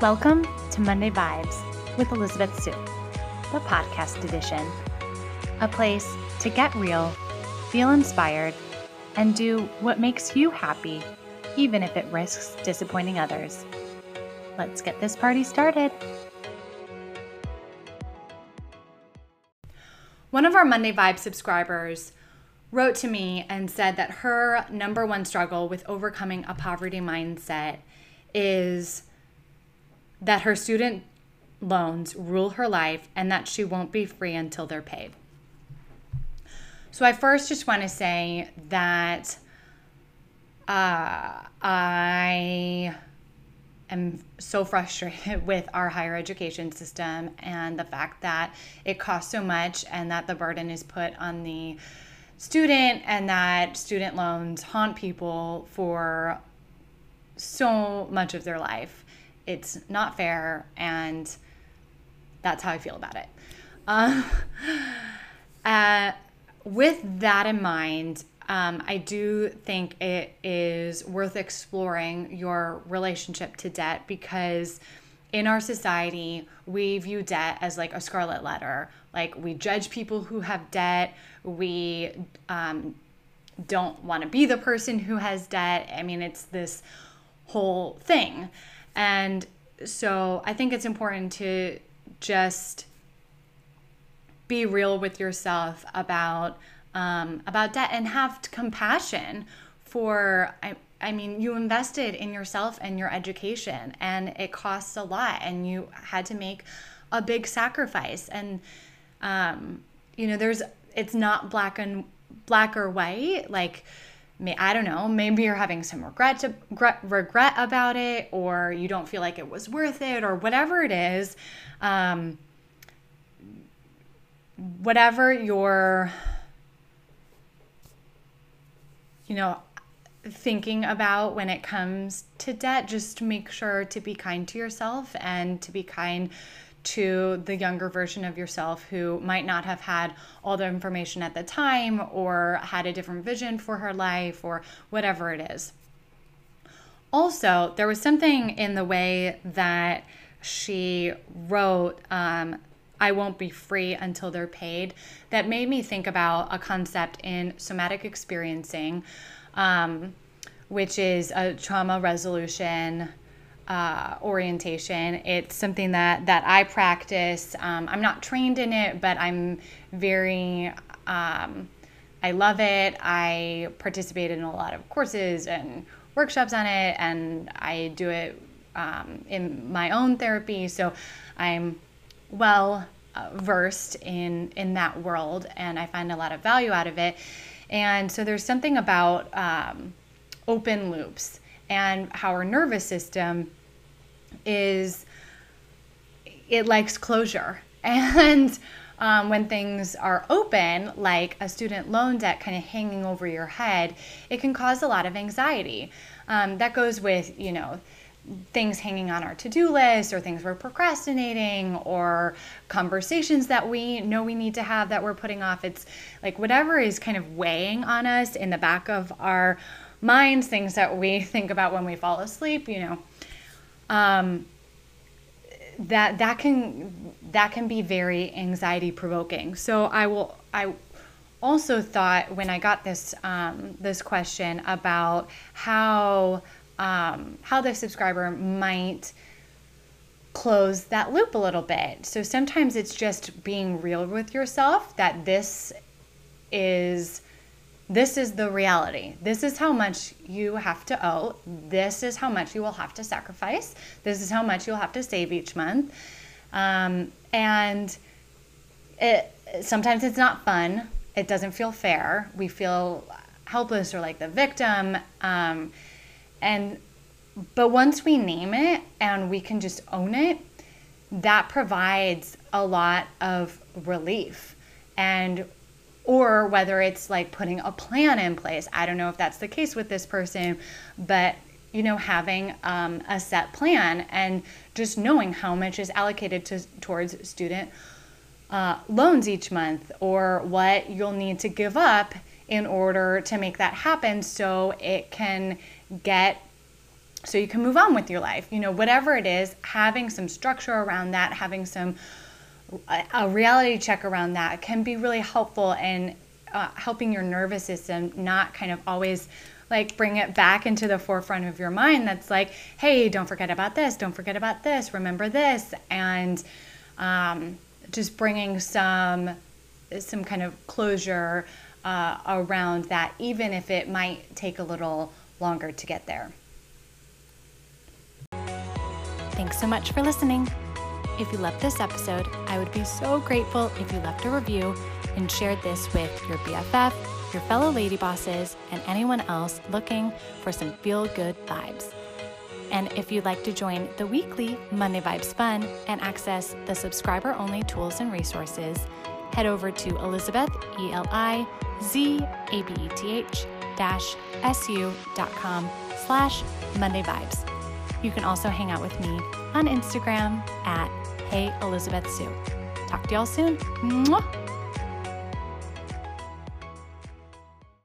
Welcome to Monday Vibes with Elizabeth Su, the podcast edition. A place to get real, feel inspired, and do what makes you happy, even if it risks disappointing others. Let's get this party started. One of our Monday Vibe subscribers wrote to me and said that her number one struggle with overcoming a poverty mindset is that her student loans rule her life and that she won't be free until they're paid. So, I first just want to say that uh, I am so frustrated with our higher education system and the fact that it costs so much and that the burden is put on the student and that student loans haunt people for so much of their life. It's not fair, and that's how I feel about it. Uh, uh, with that in mind, um, I do think it is worth exploring your relationship to debt because in our society, we view debt as like a scarlet letter. Like we judge people who have debt. We um, don't want to be the person who has debt. I mean, it's this whole thing. And so I think it's important to just be real with yourself about um, about debt and have compassion for I, I mean you invested in yourself and your education and it costs a lot and you had to make a big sacrifice. And um, you know there's it's not black and black or white. Like I don't know, maybe you're having some regret to, regret about it, or you don't feel like it was worth it, or whatever it is. Um, whatever your, you know, thinking about when it comes to debt, just make sure to be kind to yourself and to be kind to the younger version of yourself who might not have had all the information at the time or had a different vision for her life or whatever it is. Also, there was something in the way that she wrote, um, I won't be free until they're paid, that made me think about a concept in somatic experiencing, um, which is a trauma resolution uh, orientation. It's something that that I practice. Um, I'm not trained in it, but I'm very. Um, I love it. I participate in a lot of courses and workshops on it, and I do it um, in my own therapy. So I'm well uh, versed in in that world, and I find a lot of value out of it. And so there's something about um, open loops and how our nervous system is it likes closure. And um, when things are open, like a student loan debt kind of hanging over your head, it can cause a lot of anxiety. Um, that goes with, you know, things hanging on our to-do list or things we're procrastinating or conversations that we know we need to have that we're putting off it's like whatever is kind of weighing on us in the back of our minds things that we think about when we fall asleep you know um, that that can that can be very anxiety provoking. So I will I also thought when I got this um, this question about how um, how the subscriber might close that loop a little bit. So sometimes it's just being real with yourself that this is this is the reality. This is how much you have to owe. This is how much you will have to sacrifice. This is how much you'll have to save each month. Um, and it, sometimes it's not fun. It doesn't feel fair. We feel helpless or like the victim. Um, and but once we name it and we can just own it, that provides a lot of relief. And or whether it's like putting a plan in place. I don't know if that's the case with this person, but you know, having um, a set plan and just knowing how much is allocated to, towards student uh, loans each month or what you'll need to give up in order to make that happen so it can get so you can move on with your life. You know, whatever it is, having some structure around that, having some a reality check around that can be really helpful in uh, helping your nervous system not kind of always like bring it back into the forefront of your mind that's like hey don't forget about this don't forget about this remember this and um, just bringing some some kind of closure uh, around that even if it might take a little longer to get there. Thanks so much for listening if you loved this episode i would be so grateful if you left a review and shared this with your bff your fellow lady bosses, and anyone else looking for some feel good vibes. And if you'd like to join the weekly Monday Vibes Fun and access the subscriber only tools and resources, head over to Elizabeth, E L I Z A B E T H dash SU.com slash Monday Vibes. You can also hang out with me on Instagram at Hey Elizabeth Su. Talk to y'all soon. Mwah!